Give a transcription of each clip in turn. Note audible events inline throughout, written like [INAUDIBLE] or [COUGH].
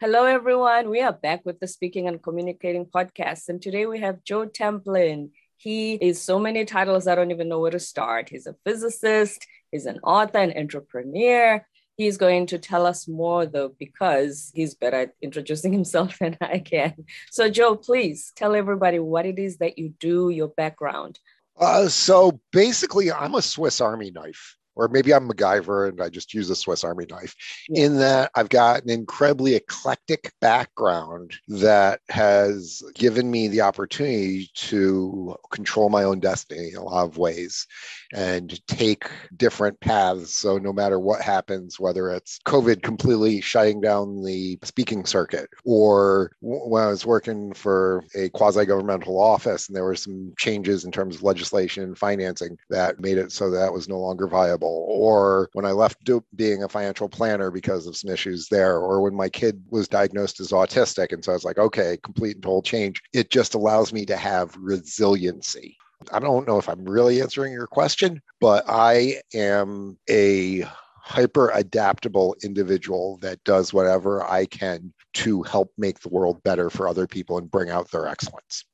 Hello, everyone. We are back with the Speaking and Communicating podcast. And today we have Joe Templin. He is so many titles, I don't even know where to start. He's a physicist, he's an author, an entrepreneur. He's going to tell us more, though, because he's better at introducing [LAUGHS] himself than I can. So, Joe, please tell everybody what it is that you do, your background. Uh, so basically, I'm a Swiss Army knife or maybe I'm MacGyver and I just use a Swiss Army knife, yeah. in that I've got an incredibly eclectic background that has given me the opportunity to control my own destiny in a lot of ways and take different paths. So no matter what happens, whether it's COVID completely shutting down the speaking circuit, or when I was working for a quasi governmental office and there were some changes in terms of legislation and financing that made it so that was no longer viable, or when I left being a financial planner because of some issues there, or when my kid was diagnosed as autistic. And so I was like, okay, complete and total change. It just allows me to have resiliency. I don't know if I'm really answering your question, but I am a hyper adaptable individual that does whatever I can to help make the world better for other people and bring out their excellence.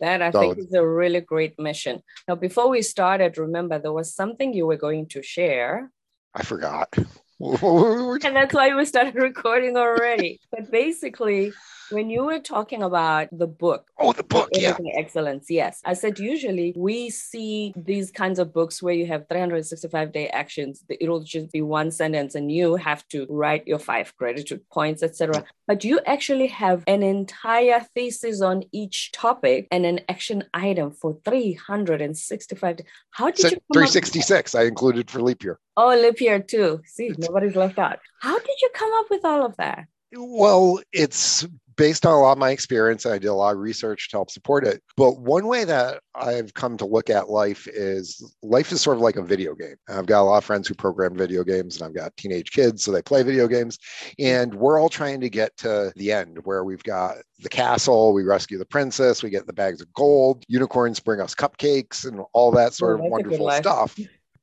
That I so, think is a really great mission. Now, before we started, remember there was something you were going to share. I forgot. [LAUGHS] and that's why we started [LAUGHS] recording already. but basically, when you were talking about the book, oh, the book, yeah, excellence, yes, I said usually we see these kinds of books where you have 365 day actions. It'll just be one sentence, and you have to write your five gratitude points, etc. Mm-hmm. But you actually have an entire thesis on each topic and an action item for 365. How did you? 366. I included for leap year. Oh, leap year too. See, nobody's left out. How did you come up with all of that? Well, it's based on a lot of my experience, and I did a lot of research to help support it. But one way that I've come to look at life is life is sort of like a video game. I've got a lot of friends who program video games, and I've got teenage kids, so they play video games. And we're all trying to get to the end where we've got the castle, we rescue the princess, we get the bags of gold, unicorns bring us cupcakes, and all that sort oh, of wonderful stuff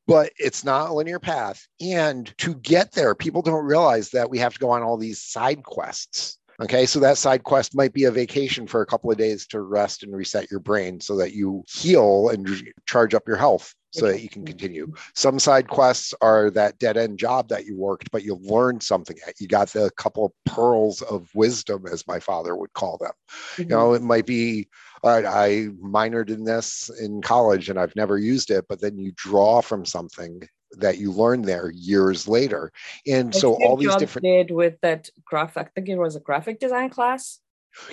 but it's not a linear path. And to get there, people don't realize that we have to go on all these side quests Okay, so that side quest might be a vacation for a couple of days to rest and reset your brain so that you heal and charge up your health so that you can continue. Some side quests are that dead end job that you worked, but you learned something. You got the couple of pearls of wisdom, as my father would call them. Mm-hmm. You know, it might be all right, I minored in this in college and I've never used it, but then you draw from something that you learned there years later. And I so all these different did with that graph, I think it was a graphic design class.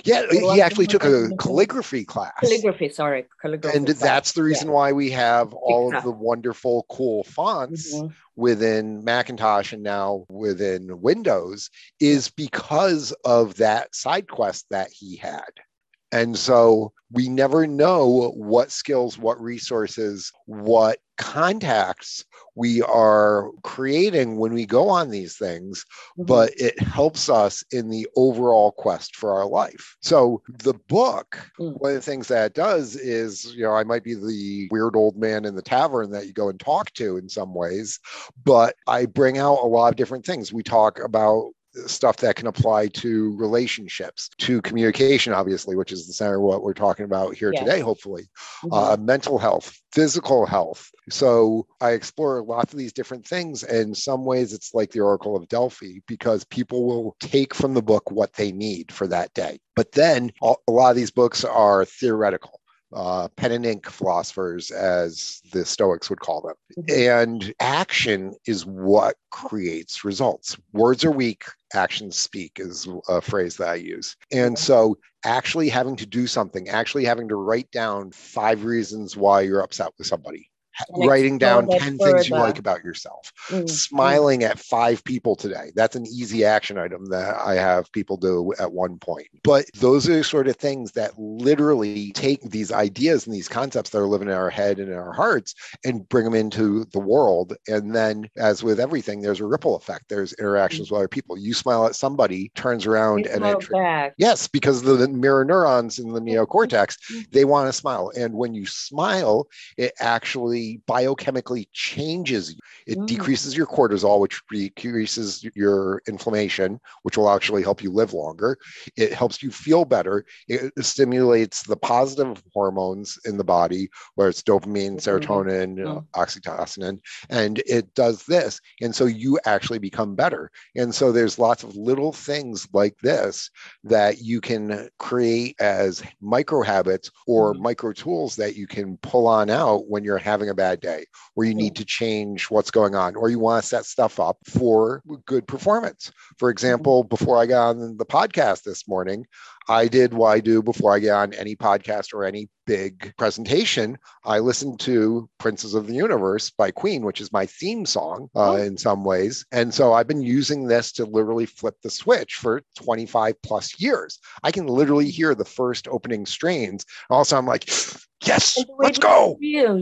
Yeah, he actually took a calligraphy class. Calligraphy, sorry, calligraphy. And class. that's the reason yeah. why we have all of the wonderful, cool fonts mm-hmm. within Macintosh and now within Windows, is because of that side quest that he had. And so we never know what skills, what resources, what contacts we are creating when we go on these things, mm-hmm. but it helps us in the overall quest for our life. So the book, mm. one of the things that it does is, you know, I might be the weird old man in the tavern that you go and talk to in some ways, but I bring out a lot of different things. We talk about stuff that can apply to relationships, to communication, obviously, which is the center of what we're talking about here yes. today, hopefully, mm-hmm. uh, mental health, physical health. So I explore lots of these different things. And in some ways, it's like the Oracle of Delphi because people will take from the book what they need for that day. But then a lot of these books are theoretical uh, pen and ink philosophers, as the Stoics would call them. Mm-hmm. And action is what creates results. Words are weak, actions speak, is a phrase that I use. And so, actually having to do something, actually having to write down five reasons why you're upset with somebody, writing down 10 things you like about yourself, mm-hmm. smiling at five people today. That's an easy action item that I have people do at one point. But those are sort of things that literally take these ideas and these concepts that are living in our head and in our hearts and bring them into the world. And then, as with everything, there's a ripple effect. There's interactions mm-hmm. with other people. You smile at somebody, turns around and it, back. yes, because the mirror neurons in the neocortex, mm-hmm. they want to smile. And when you smile, it actually biochemically changes. It mm. decreases your cortisol, which decreases your inflammation, which will actually help you live longer. It helps you feel better. It stimulates the positive hormones in the body, where it's dopamine, serotonin, mm. oxytocin, and it does this. And so you actually become better. And so there's lots of little things like this that you can create as micro habits or mm. micro tools that you can pull on out when you're having a bad day, where you need to change what's going on, or you want to set stuff up for good performance. For mm-hmm. example, before I got on the podcast this morning, I did what I do before I get on any podcast or any big presentation. I listened to Princes of the Universe by Queen, which is my theme song uh, oh. in some ways. And so I've been using this to literally flip the switch for 25 plus years. I can literally hear the first opening strains. Also, I'm like, [SIGHS] Yes, let's go.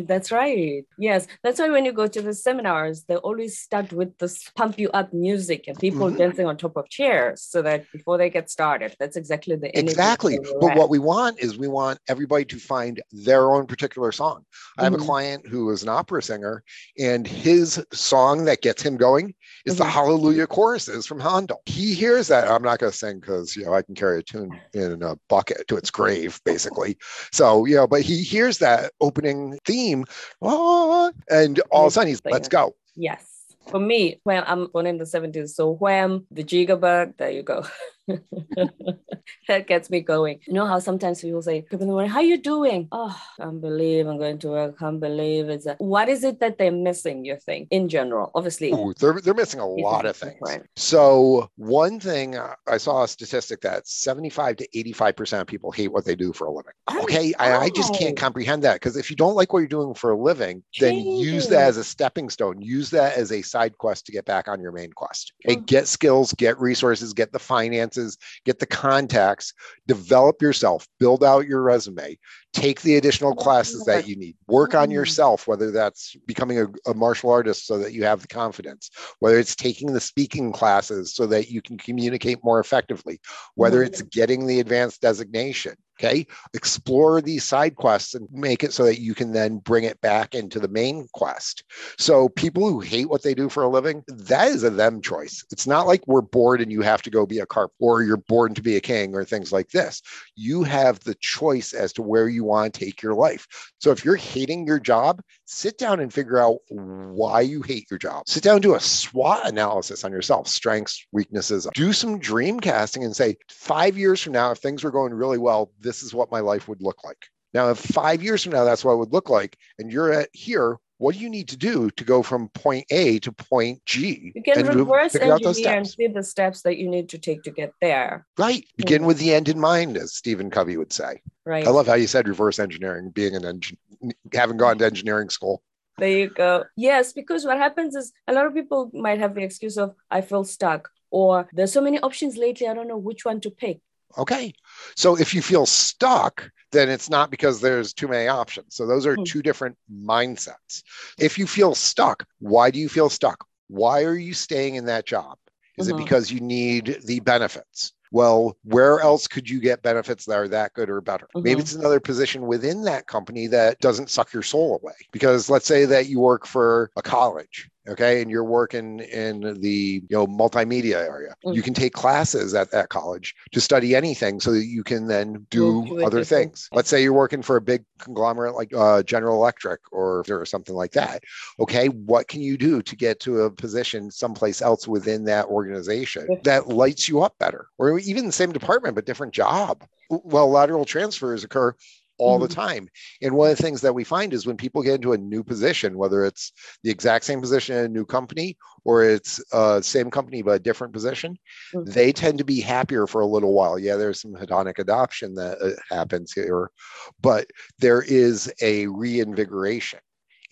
That's right. Yes, that's why when you go to the seminars, they always start with this pump you up music and people mm-hmm. dancing on top of chairs, so that before they get started, that's exactly the exactly. But what we want is we want everybody to find their own particular song. I have mm-hmm. a client who is an opera singer, and his song that gets him going is mm-hmm. the Hallelujah choruses from Handel. He hears that. I'm not going to sing because you know I can carry a tune in a bucket to its grave, basically. So you know, but he hears that opening theme, ah, and all of a sudden he's, let's go. Yes. For me, when I'm born in the 70s, so when the jitterbug, there you go. [LAUGHS] [LAUGHS] that gets me going. You know how sometimes people say, "Good morning, how are you doing? Oh, I can't believe I'm going to work. I can't believe it's a... what is it that they're missing, you think, in general? Obviously. Ooh, they're, they're missing a lot of things. Different. So one thing uh, I saw a statistic that 75 to 85% of people hate what they do for a living. Okay. I, I, just can't comprehend that because if you don't like what you're doing for a living, then use that as a stepping stone. Use that as a side quest to get back on your main quest. Hey, get skills, get resources, get the finance get the contacts, develop yourself, build out your resume, take the additional classes that you need, work on mm-hmm. yourself, whether that's becoming a, a martial artist so that you have the confidence, whether it's taking the speaking classes so that you can communicate more effectively, whether it's getting the advanced designation. Okay. Explore these side quests and make it so that you can then bring it back into the main quest. So, people who hate what they do for a living, that is a them choice. It's not like we're bored and you have to go be a carp or you're born to be a king or things like this. You have the choice as to where you want to take your life. So, if you're hating your job, sit down and figure out why you hate your job. Sit down, do a SWOT analysis on yourself, strengths, weaknesses. Do some dream casting and say, five years from now, if things were going really well, this is what my life would look like. Now, if five years from now, that's what it would look like, and you're at here, what do you need to do to go from point A to point G? You can reverse engineer and see the steps that you need to take to get there. Right. Begin mm-hmm. with the end in mind, as Stephen Covey would say. Right. I love how you said reverse engineering, being an engine, having gone to engineering school. There you go. Yes, because what happens is a lot of people might have the excuse of I feel stuck or there's so many options lately, I don't know which one to pick. Okay. So if you feel stuck, then it's not because there's too many options. So those are mm. two different mindsets. If you feel stuck, why do you feel stuck? Why are you staying in that job? Is mm-hmm. it because you need the benefits? Well, where else could you get benefits that are that good or better? Mm-hmm. Maybe it's another position within that company that doesn't suck your soul away. Because let's say that you work for a college okay and you're working in the you know multimedia area. Mm-hmm. you can take classes at that college to study anything so that you can then do other things. let's say you're working for a big conglomerate like uh, general electric or, or something like that. Okay what can you do to get to a position someplace else within that organization that lights you up better? Or even the same department but different job. Well lateral transfers occur all mm-hmm. the time. And one of the things that we find is when people get into a new position, whether it's the exact same position in a new company or it's uh same company but a different position, mm-hmm. they tend to be happier for a little while. Yeah, there's some hedonic adoption that uh, happens here, but there is a reinvigoration.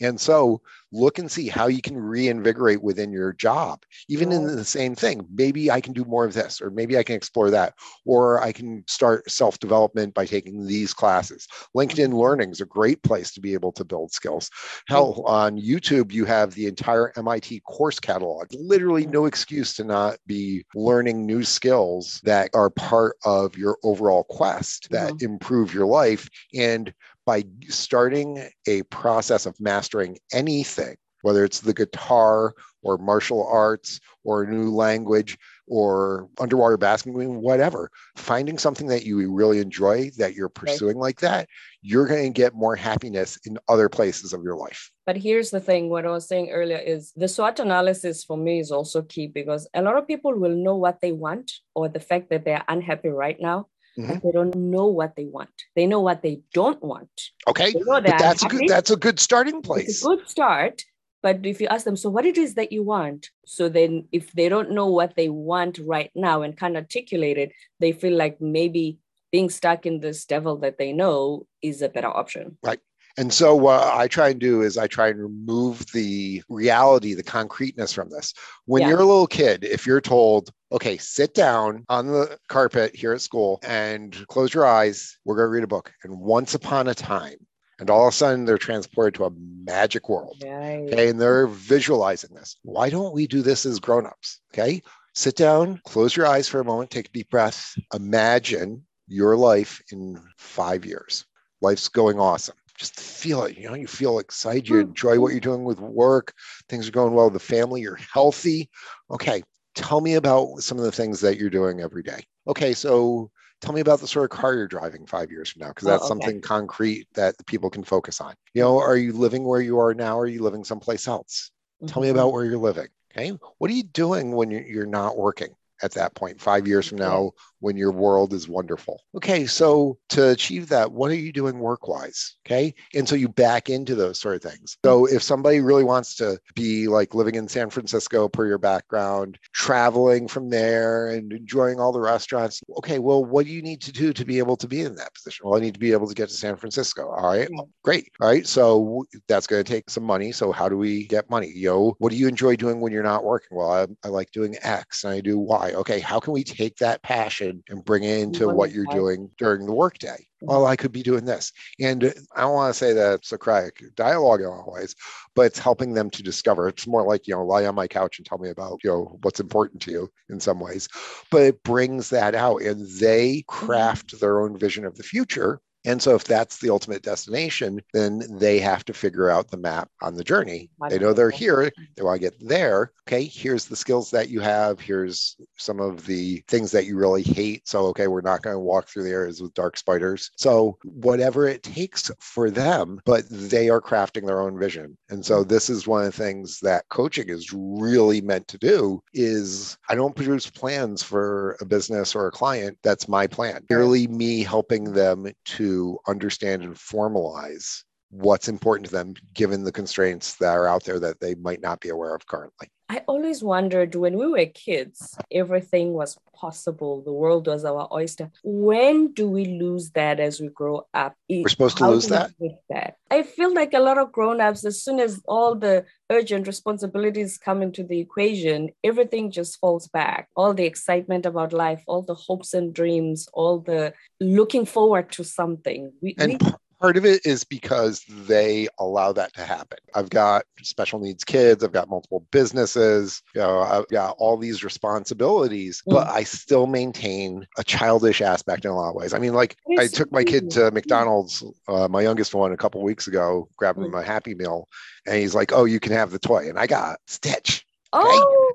And so look and see how you can reinvigorate within your job, even in the same thing. Maybe I can do more of this, or maybe I can explore that, or I can start self development by taking these classes. LinkedIn mm-hmm. Learning is a great place to be able to build skills. Hell, on YouTube, you have the entire MIT course catalog. Literally, no excuse to not be learning new skills that are part of your overall quest that mm-hmm. improve your life. And by starting a process of mastering anything, whether it's the guitar or martial arts or a new language or underwater basking, whatever, finding something that you really enjoy that you're pursuing like that, you're going to get more happiness in other places of your life. But here's the thing what I was saying earlier is the SWOT analysis for me is also key because a lot of people will know what they want or the fact that they're unhappy right now. Mm-hmm. They don't know what they want. They know what they don't want. Okay, but that's a good that's a good starting place. It's a good start, but if you ask them, so what it is that you want? So then if they don't know what they want right now and can't articulate it, they feel like maybe being stuck in this devil that they know is a better option. Right. And so what I try and do is I try and remove the reality, the concreteness from this. When yeah. you're a little kid, if you're told, okay, sit down on the carpet here at school and close your eyes, we're going to read a book. And once upon a time, and all of a sudden they're transported to a magic world. Right. Okay. And they're visualizing this. Why don't we do this as grown-ups? Okay. Sit down, close your eyes for a moment, take a deep breath. Imagine your life in five years. Life's going awesome. Just feel it. You know, you feel excited. You hmm. enjoy what you're doing with work. Things are going well with the family. You're healthy. Okay. Tell me about some of the things that you're doing every day. Okay. So tell me about the sort of car you're driving five years from now because that's oh, okay. something concrete that people can focus on you know are you living where you are now or are you living someplace else mm-hmm. tell me mm-hmm. about where you're living okay what are you doing when you're not working at that point five years from now when your world is wonderful. Okay, so to achieve that, what are you doing work wise? Okay, and so you back into those sort of things. So if somebody really wants to be like living in San Francisco per your background, traveling from there and enjoying all the restaurants, okay, well, what do you need to do to be able to be in that position? Well, I need to be able to get to San Francisco. All right, great. All right, so that's going to take some money. So how do we get money? Know, what do you enjoy doing when you're not working? Well, I, I like doing X and I do Y. Okay, how can we take that passion and bring it into what you're doing during the workday. Well, I could be doing this. And I don't want to say that Socratic dialogue in all ways, but it's helping them to discover. It's more like, you know, lie on my couch and tell me about, you know, what's important to you in some ways. But it brings that out and they mm-hmm. craft their own vision of the future and so, if that's the ultimate destination, then they have to figure out the map on the journey. They know they're here, they want to get there. Okay, here's the skills that you have. Here's some of the things that you really hate. So, okay, we're not going to walk through the areas with dark spiders. So, whatever it takes for them, but they are crafting their own vision. And so, this is one of the things that coaching is really meant to do is I don't produce plans for a business or a client. That's my plan. Merely me helping them to understand and formalize what's important to them given the constraints that are out there that they might not be aware of currently. I always wondered when we were kids, everything was possible. The world was our oyster. When do we lose that as we grow up? We're supposed to lose that? that? I feel like a lot of grown-ups, as soon as all the urgent responsibilities come into the equation, everything just falls back. All the excitement about life, all the hopes and dreams, all the looking forward to something. We, and we, part of it is because they allow that to happen. I've got special needs kids, I've got multiple businesses, you know, I've got all these responsibilities, mm. but I still maintain a childish aspect in a lot of ways. I mean, like I took my kid to McDonald's, uh, my youngest one, a couple weeks ago, grabbed him mm. a Happy Meal, and he's like, "Oh, you can have the toy," and I got Stitch. Oh,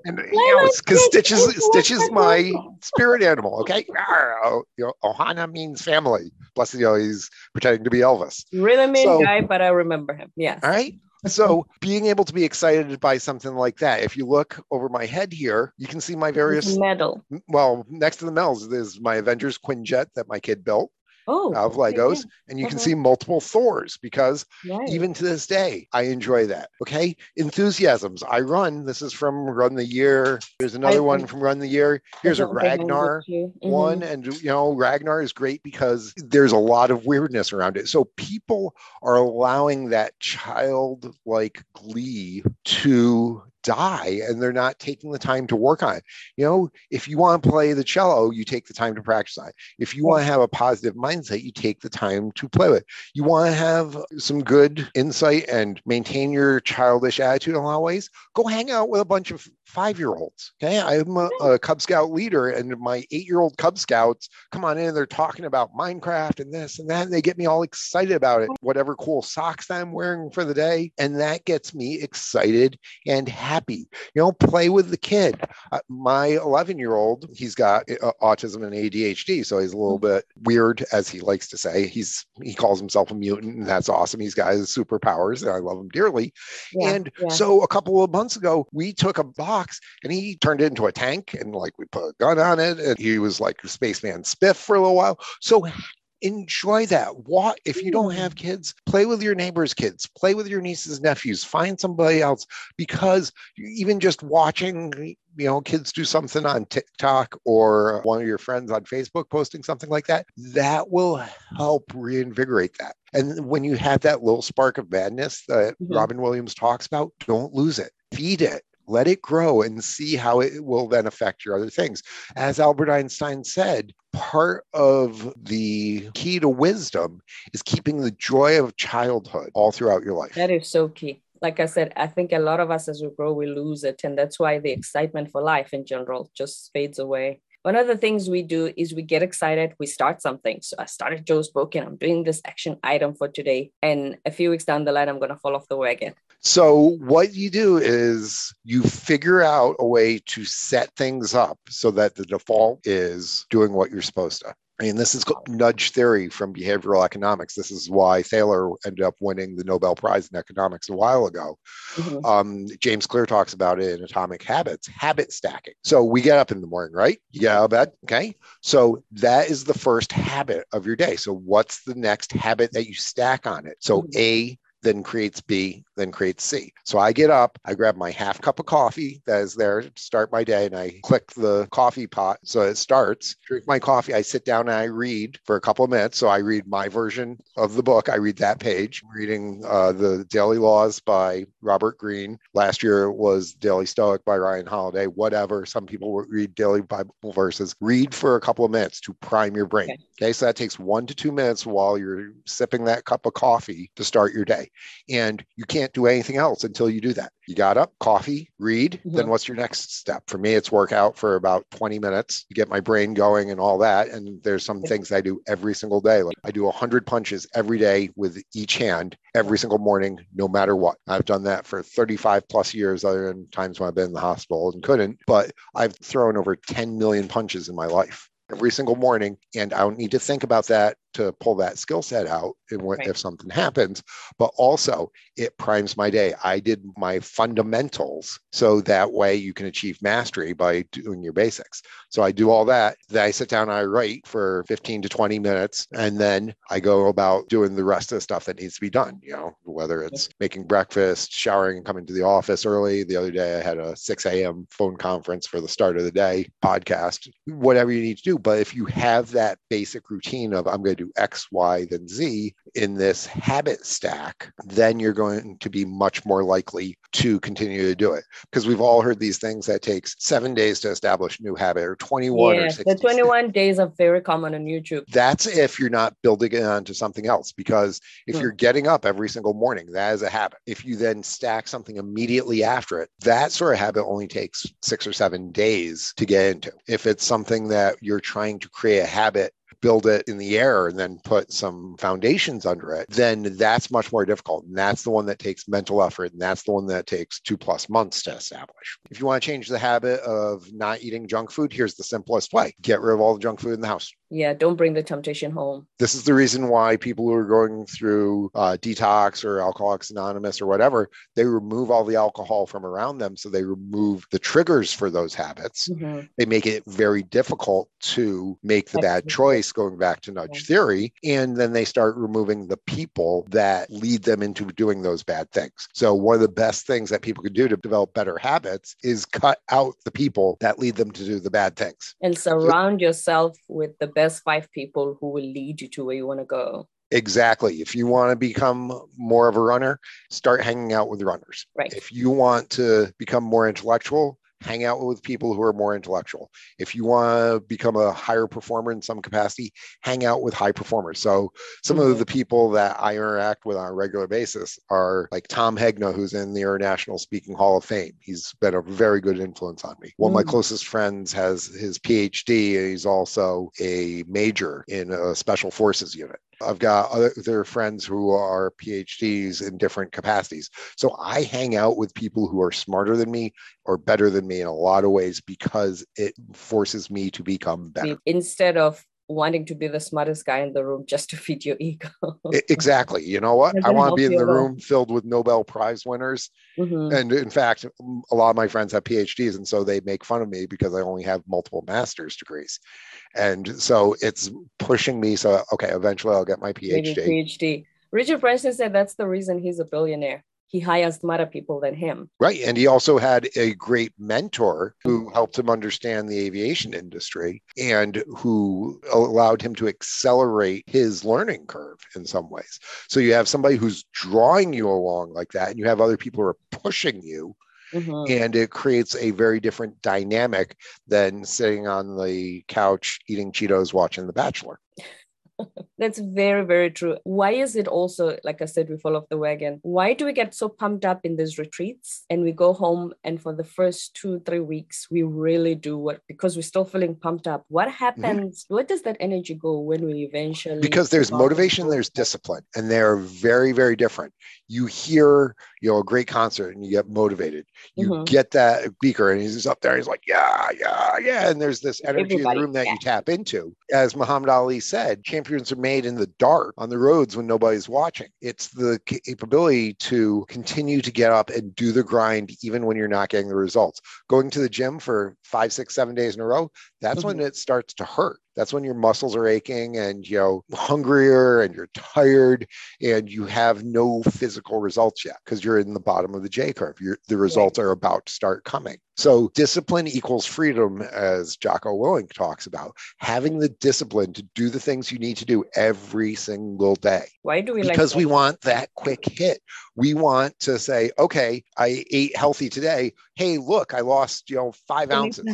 and you know, because Stitch is Stitch is my spirit animal. Okay, oh, you know, Ohana means family. Plus, you know, he's pretending to be Elvis. Really mean so, guy, but I remember him. Yeah. All right. So being able to be excited by something like that, if you look over my head here, you can see my various medal. Well, next to the medals is my Avengers Quinjet that my kid built oh, of Legos, okay. and you uh-huh. can see multiple Thors because right. even to this day, I enjoy that. Okay, enthusiasms. I run. This is from Run the Year. There's another I, one from Run the Year. Here's a Ragnar mm-hmm. one, and you know Ragnar is great because there's a lot of weirdness around it. So people are allowing that childlike glee to die and they're not taking the time to work on it. You know, if you want to play the cello, you take the time to practice on it. If you want to have a positive mindset, you take the time to play with. You want to have some good insight and maintain your childish attitude in a lot of ways, go hang out with a bunch of five year olds. Okay. I'm a, a, Cub Scout leader, and my eight year old Cub Scouts come on in. They're talking about Minecraft and this and that. And they get me all excited about it, whatever cool socks I'm wearing for the day. And that gets me excited and happy. You know, play with the kid. Uh, my 11 year old, he's got uh, autism and ADHD. So he's a little bit weird, as he likes to say. He's, he calls himself a mutant, and that's awesome. He's got his superpowers, and I love him dearly. Yeah, and yeah. so a couple of months ago, we took a box and he turned it into a tank and like we put a gun on it and he was like spaceman spiff for a little while. So enjoy that. What if you don't have kids play with your neighbors kids play with your nieces nephews find somebody else because even just watching you know kids do something on tiktok or one of your friends on facebook posting something like that that will help reinvigorate that. And when you have that little spark of madness that mm-hmm. robin williams talks about don't lose it. Feed it let it grow and see how it will then affect your other things. As Albert Einstein said, part of the key to wisdom is keeping the joy of childhood all throughout your life. That is so key. Like I said, I think a lot of us as we grow, we lose it. And that's why the excitement for life in general just fades away one of the things we do is we get excited, we start something. So I started Joe's book and I'm doing this action item for today. And a few weeks down the line, I'm going to fall off the wagon. So, what you do is you figure out a way to set things up so that the default is doing what you're supposed to. I mean, this is nudge theory from behavioral economics. This is why Thaler ended up winning the Nobel Prize in economics a while ago. Mm-hmm. Um, James Clear talks about it in Atomic Habits, habit stacking. So we get up in the morning, right? You get out of bed. Okay. So that is the first habit of your day. So what's the next habit that you stack on it? So mm-hmm. A then creates B, then creates C. So I get up, I grab my half cup of coffee that is there to start my day, and I click the coffee pot so it starts. Drink my coffee, I sit down and I read for a couple of minutes. So I read my version of the book. I read that page. I'm reading uh, the Daily Laws by Robert Greene. Last year it was Daily Stoic by Ryan Holiday. Whatever. Some people read daily Bible verses. Read for a couple of minutes to prime your brain. Okay. okay, so that takes one to two minutes while you're sipping that cup of coffee to start your day. And you can't do anything else until you do that. You got up, coffee, read, mm-hmm. then what's your next step? For me, it's workout for about 20 minutes to get my brain going and all that. And there's some things I do every single day. Like I do 100 punches every day with each hand every single morning, no matter what. I've done that for 35 plus years, other than times when I've been in the hospital and couldn't. But I've thrown over 10 million punches in my life every single morning and i don't need to think about that to pull that skill set out if, right. if something happens. But also it primes my day. I did my fundamentals so that way you can achieve mastery by doing your basics. So i do all that. Then i sit down and i write for 15 to 20 minutes and then i go about doing the rest of the stuff that needs to be done you know whether it's making breakfast showering and coming to the office early. The other day i had a 6 a.m phone conference for the start of the day podcast whatever you need to do but if you have that basic routine of i'm going to do X, Y, then Z in this habit stack, then you're going to be much more likely to continue to do it. Because we've all heard these things that takes seven days to establish a new habit or 21 yeah, or 60. The 21 days are very common on YouTube. That's if you're not building it onto something else. Because if hmm. you're getting up every single morning, that is a habit. If you then stack something immediately after it, that sort of habit only takes six or seven days to get into. If it's something that you're trying to create a habit build it in the air and then put some foundations under it, then that's much more difficult. And that's the one that takes mental effort. And that's the one that takes two plus months to establish. If you want to change the habit of not eating junk food, here's the simplest way get rid of all the junk food in the house. Yeah, don't bring the temptation home. This is the reason why people who are going through uh, detox or Alcoholics Anonymous or whatever, they remove all the alcohol from around them. So they remove the triggers for those habits. Mm-hmm. They make it very difficult to make the bad choice, going back to nudge yeah. theory. And then they start removing the people that lead them into doing those bad things. So one of the best things that people can do to develop better habits is cut out the people that lead them to do the bad things. And surround so, yourself with the best five people who will lead you to where you want to go. Exactly. If you want to become more of a runner, start hanging out with runners. Right. If you want to become more intellectual, hang out with people who are more intellectual. If you want to become a higher performer in some capacity, hang out with high performers. So some mm-hmm. of the people that I interact with on a regular basis are like Tom Hegna, who's in the International Speaking Hall of Fame. He's been a very good influence on me. One mm-hmm. of my mm. closest friends has his PhD, and he's also a major in a special forces unit. I've got other friends who are PhDs in different capacities. So I hang out with people who are smarter than me or better than me in a lot of ways because it forces me to become better. Instead of wanting to be the smartest guy in the room just to feed your ego. exactly. You know what? I want to be in the room filled with Nobel Prize winners. Mm-hmm. And in fact, a lot of my friends have PhDs, and so they make fun of me because I only have multiple master's degrees. And so it's pushing me. So, okay, eventually I'll get my PhD. Maybe PhD. Richard Branson said that's the reason he's a billionaire he hires smarter people than him. Right. And he also had a great mentor who helped him understand the aviation industry and who allowed him to accelerate his learning curve in some ways. So you have somebody who's drawing you along like that, and you have other people who are pushing you. Mm-hmm. And it creates a very different dynamic than sitting on the couch eating Cheetos watching The Bachelor. That's very, very true. Why is it also, like I said, we fall off the wagon? Why do we get so pumped up in these retreats and we go home and for the first two, three weeks, we really do what, because we're still feeling pumped up. What mm-hmm. happens? Mm-hmm. Where does that energy go when we eventually? Because there's motivation, there's discipline, and they're very, very different. You hear, you know, a great concert and you get motivated. You mm-hmm. get that beaker and he's up there, he's like, yeah, yeah, yeah. And there's this energy Everybody, in the room that yeah. you tap into. As Muhammad Ali said, champions are made in the dark on the roads when nobody's watching. It's the capability to continue to get up and do the grind even when you're not getting the results. Going to the gym for five, six, seven days in a row, that's mm-hmm. when it starts to hurt that's when your muscles are aching and you know hungrier and you're tired and you have no physical results yet because you're in the bottom of the j curve. You're, the results are about to start coming. So discipline equals freedom as jocko willink talks about. Having the discipline to do the things you need to do every single day. Why do we because like we want that quick hit. We want to say okay i ate healthy today. Hey look i lost you know five ounces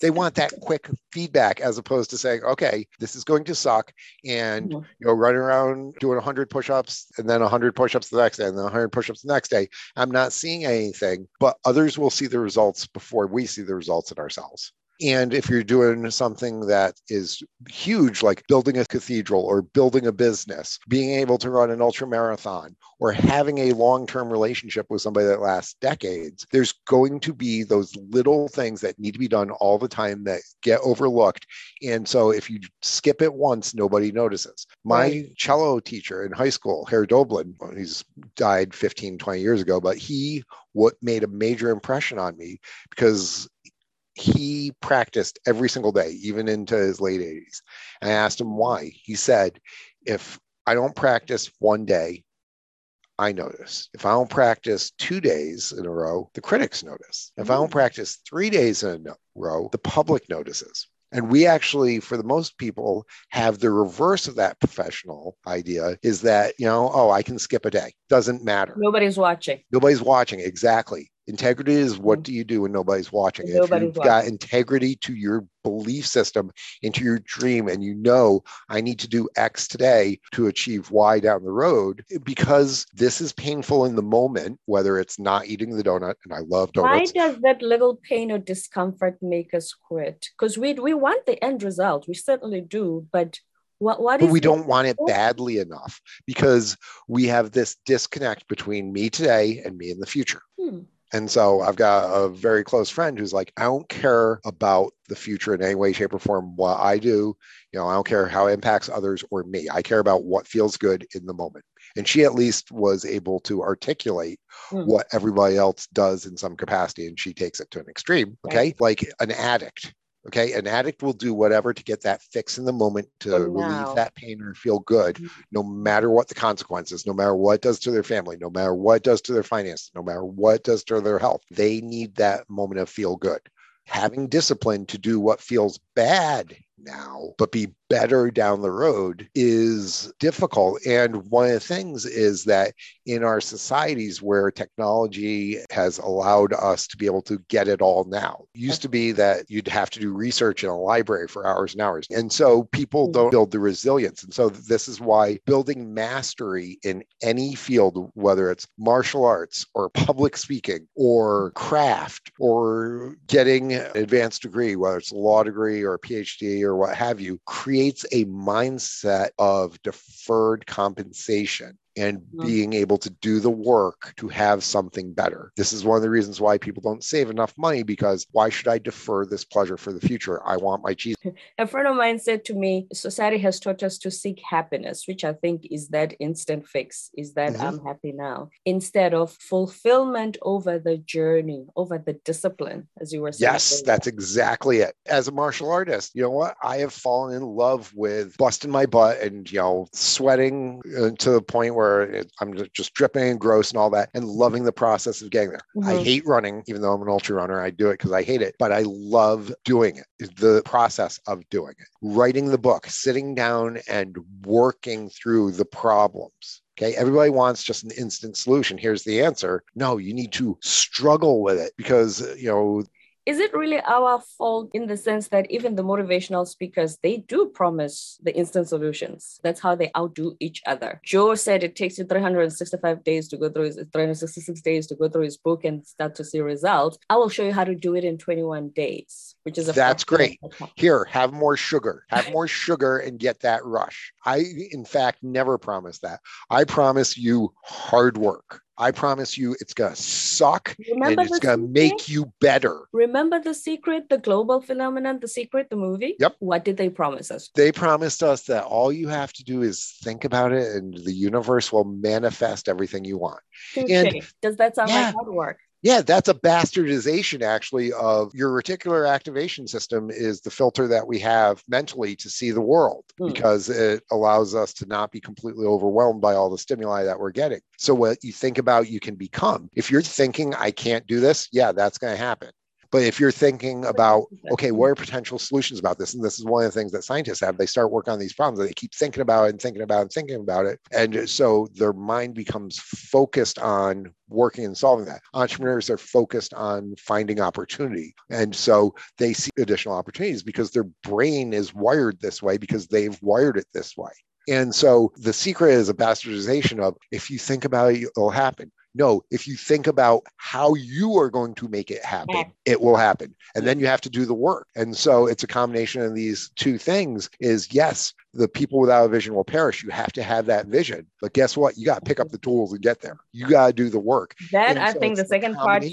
they want that quick feedback as opposed to saying, okay, this is going to suck. And, you know, running around doing 100 push ups and then 100 push ups the next day and then 100 push ups the next day. I'm not seeing anything, but others will see the results before we see the results in ourselves. And if you're doing something that is huge, like building a cathedral or building a business, being able to run an ultra marathon or having a long term relationship with somebody that lasts decades, there's going to be those little things that need to be done all the time that get overlooked. And so if you skip it once, nobody notices. My right. cello teacher in high school, Herr Doblin, he's died 15, 20 years ago, but he what made a major impression on me because he practiced every single day, even into his late 80s. And I asked him why. He said, if I don't practice one day, I notice. If I don't practice two days in a row, the critics notice. If I don't mm. practice three days in a row, the public notices. And we actually, for the most people, have the reverse of that professional idea is that, you know, oh, I can skip a day. Doesn't matter. Nobody's watching. Nobody's watching. Exactly. Integrity is what mm-hmm. do you do when nobody's watching? Nobody's you've watching. got integrity to your belief system, into your dream, and you know, I need to do X today to achieve Y down the road, because this is painful in the moment, whether it's not eating the donut, and I love donuts. Why does that little pain or discomfort make us quit? Because we, we want the end result, we certainly do, but what, what but we don't want it badly enough because we have this disconnect between me today and me in the future. Hmm. And so I've got a very close friend who's like, I don't care about the future in any way, shape, or form. What I do, you know, I don't care how it impacts others or me. I care about what feels good in the moment. And she at least was able to articulate mm. what everybody else does in some capacity. And she takes it to an extreme. Okay. Right. Like an addict Okay. An addict will do whatever to get that fix in the moment to relieve that pain or feel good, mm-hmm. no matter what the consequences, no matter what it does to their family, no matter what it does to their finances, no matter what it does to their health. They need that moment of feel good. Having discipline to do what feels bad now, but be better down the road is difficult. And one of the things is that in our societies where technology has allowed us to be able to get it all now, it used to be that you'd have to do research in a library for hours and hours. And so people hmm. don't build the resilience. And so this is why building mastery in any field, whether it's martial arts or public speaking or craft or getting an advanced degree, whether it's a law degree or a PhD or what have you, creates a mindset of deferred compensation and mm-hmm. being able to do the work to have something better. This is one of the reasons why people don't save enough money because why should I defer this pleasure for the future? I want my cheese. [LAUGHS] A friend of mine said to me, society has taught us to seek happiness, which I think is that instant fix, is that mm-hmm. I'm happy now, instead of fulfillment over the journey, over the discipline, as you were saying. Yes, that's exactly it. As a martial artist, you know what? I have fallen in love with busting my butt and, you know, sweating uh, to the point where where it, I'm just dripping and gross and all that, and loving the process of getting there. Mm-hmm. I hate running, even though I'm an ultra runner. I do it because I hate it, but I love doing it. The process of doing it, writing the book, sitting down and working through the problems. Okay. Everybody wants just an instant solution. Here's the answer. No, you need to struggle with it because, you know, is it really our fault in the sense that even the motivational speakers they do promise the instant solutions? That's how they outdo each other. Joe said it takes you 365 days to go through his 366 days to go through his book and start to see results. I will show you how to do it in 21 days which is a that's great. here have more sugar. Have more sugar and get that rush. I in fact never promise that. I promise you hard work I promise you it's to suck Remember and it's going to make you better. Remember The Secret, the global phenomenon, The Secret, the movie? Yep. What did they promise us? They promised us that all you have to do is think about it and the universe will manifest everything you want. And, Does that sound yeah, like hard work? Yeah, that's a bastardization actually of your reticular activation system is the filter that we have mentally to see the world hmm. because it allows us to not be completely overwhelmed by all the stimuli that we're getting. So what you think about you can become. If you're thinking I can't do this, yeah, that's going to happen. But if you're thinking about, okay, what are potential solutions about this? And this is one of the things that scientists have. They start working on these problems and they keep thinking about it and thinking about it and thinking about it. And so their mind becomes focused on working and solving that. Entrepreneurs are focused on finding opportunity. And so they see additional opportunities because their brain is wired this way because they've wired it this way. And so the secret is a bastardization of if you think about it, it'll happen. No, if you think about how you are going to make it happen, it will happen. And then you have to do the work. And so it's a combination of these two things is yes, the people without a vision will perish. You have to have that vision. But guess what? You got to pick up the tools and get there. You got to do the work. That and I so think the second part,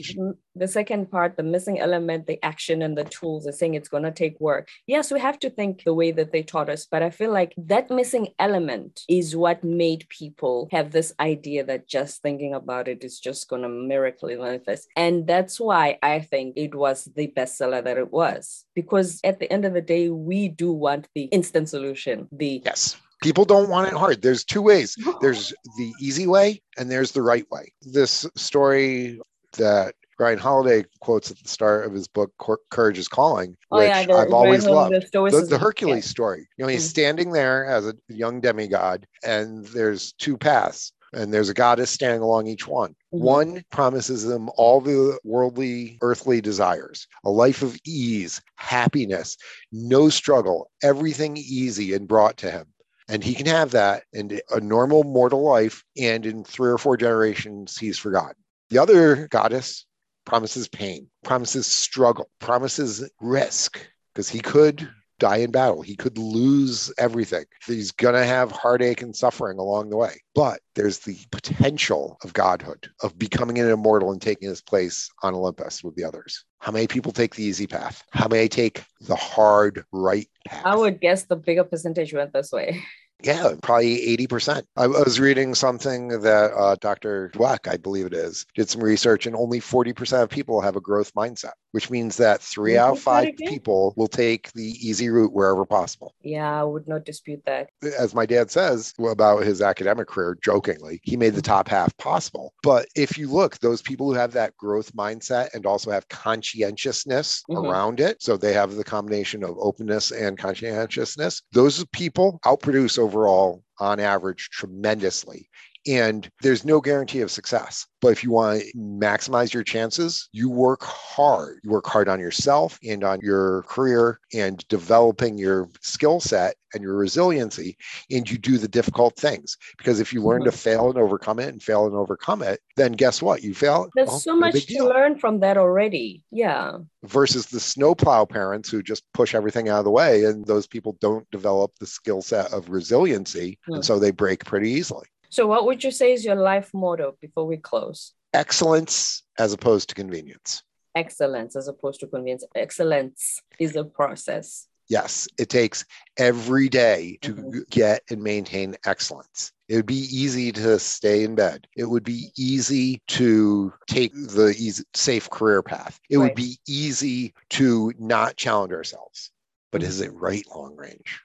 the second part, the missing element, the action and the tools, the saying it's going to take work. Yes, we have to think the way that they taught us. But I feel like that missing element is what made people have this idea that just thinking about it is just going to miraculously manifest. And that's why I think it was the bestseller that it was. Because at the end of the day, we do want the instant solution the yes people don't want it hard there's two ways there's the easy way and there's the right way this story that Ryan Holiday quotes at the start of his book Courage is Calling, oh, which yeah, I've always loved. The, the, the Hercules yeah. story. You know, he's mm-hmm. standing there as a young demigod, and there's two paths and there's a goddess standing along each one. Mm-hmm. One promises them all the worldly, earthly desires, a life of ease, happiness, no struggle, everything easy and brought to him. And he can have that in a normal mortal life, and in three or four generations, he's forgotten. The other goddess promises pain, promises struggle, promises risk, because he could die in battle. He could lose everything. He's going to have heartache and suffering along the way. But there's the potential of godhood, of becoming an immortal and taking his place on Olympus with the others. How many people take the easy path? How many take the hard right path? I would guess the bigger percentage went this way. [LAUGHS] Yeah, probably 80%. I was reading something that uh, Dr. Dweck, I believe it is, did some research, and only 40% of people have a growth mindset, which means that three out of five people will take the easy route wherever possible. Yeah, I would not dispute that. As my dad says about his academic career, jokingly, he made the top half possible. But if you look, those people who have that growth mindset and also have conscientiousness mm-hmm. around it, so they have the combination of openness and conscientiousness, those people outproduce overall on average tremendously and there's no guarantee of success. But if you want to maximize your chances, you work hard. You work hard on yourself and on your career and developing your skill set and your resiliency. And you do the difficult things. Because if you learn to fail and overcome it and fail and overcome it, then guess what? You fail. There's well, so much to learn from that already. Yeah. Versus the snowplow parents who just push everything out of the way. And those people don't develop the skill set of resiliency. Mm. And so they break pretty easily. So, what would you say is your life motto before we close? Excellence as opposed to convenience. Excellence as opposed to convenience. Excellence is a process. Yes, it takes every day to mm-hmm. get and maintain excellence. It would be easy to stay in bed. It would be easy to take the easy, safe career path. It right. would be easy to not challenge ourselves. But mm-hmm. is it right long range?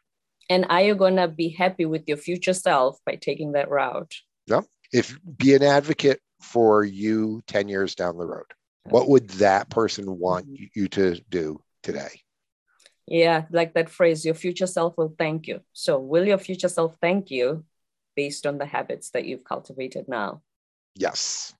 And are you going to be happy with your future self by taking that route? No. If be an advocate for you 10 years down the road. What would that person want mm-hmm. you to do today? Yeah like that phrase your future self will thank you. So will your future self thank you based on the habits that you've cultivated now? Yes.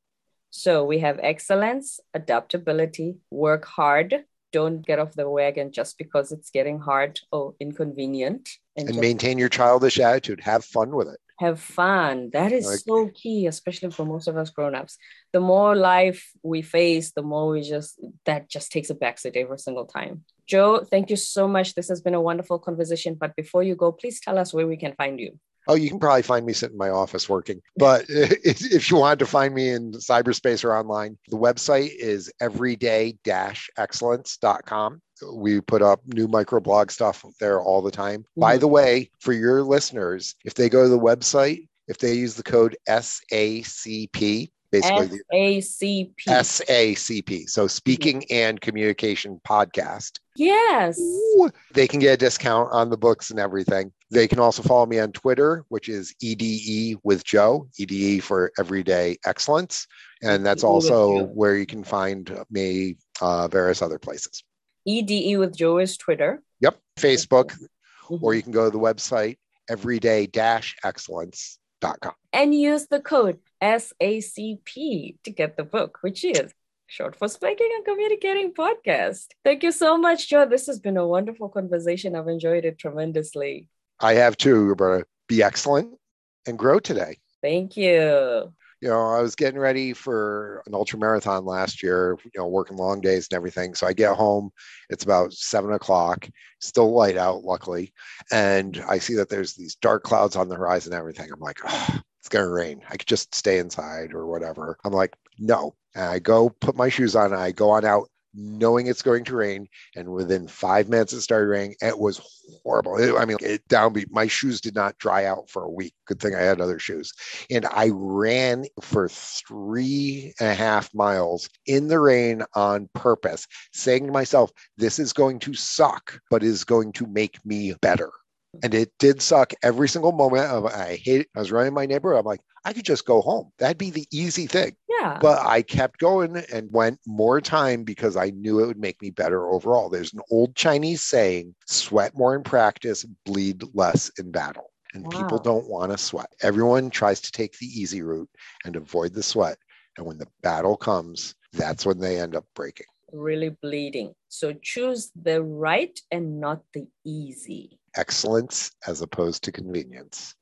So we have excellence adaptability work hard don't get off the wagon just because it's getting hard or inconvenient. And, and maintain your childish attitude. Have fun with it. Have fun. That is like, so key, especially for most of us grown-ups. The more life we face, the more we just that just takes a backseat every single time. Joe, thank you so much. This has been a wonderful conversation. But before you go, please tell us where we can find you. Oh, you can probably find me sitting in my office working. But [LAUGHS] if you wanted to find me in cyberspace or online, the website is everyday-excellence.com. We put up new microblog stuff there all the time. Mm-hmm. By the way, for your listeners, if they go to the website, if they use the code SACP, basically SACP. SACP. So speaking and communication podcast. Yes. Ooh, they can get a discount on the books and everything. They can also follow me on Twitter, which is EDE with Joe, EDE for Everyday Excellence. And that's also where you can find me uh, various other places. EDE with Joe is Twitter. Yep. Facebook, mm-hmm. or you can go to the website everyday excellence.com. And use the code SACP to get the book, which is short for Speaking and Communicating Podcast. Thank you so much, Joe. This has been a wonderful conversation. I've enjoyed it tremendously. I have too, Roberta. Be excellent and grow today. Thank you. You know, I was getting ready for an ultra marathon last year, you know, working long days and everything. So I get home, it's about seven o'clock, still light out, luckily. And I see that there's these dark clouds on the horizon and everything. I'm like, oh, it's going to rain. I could just stay inside or whatever. I'm like, no. And I go put my shoes on I go on out knowing it's going to rain. And within five minutes, it started raining. It was horrible. It, I mean, it downbeat. My shoes did not dry out for a week. Good thing I had other shoes. And I ran for three and a half miles in the rain on purpose, saying to myself, this is going to suck, but is going to make me better. And it did suck every single moment of I hate it. I was running my neighborhood. I'm like, I could just go home. That'd be the easy thing. Yeah. But I kept going and went more time because I knew it would make me better overall. There's an old Chinese saying, sweat more in practice, bleed less in battle. And wow. people don't want to sweat. Everyone tries to take the easy route and avoid the sweat. And when the battle comes, that's when they end up breaking. Really bleeding. So choose the right and not the easy excellence as opposed to convenience.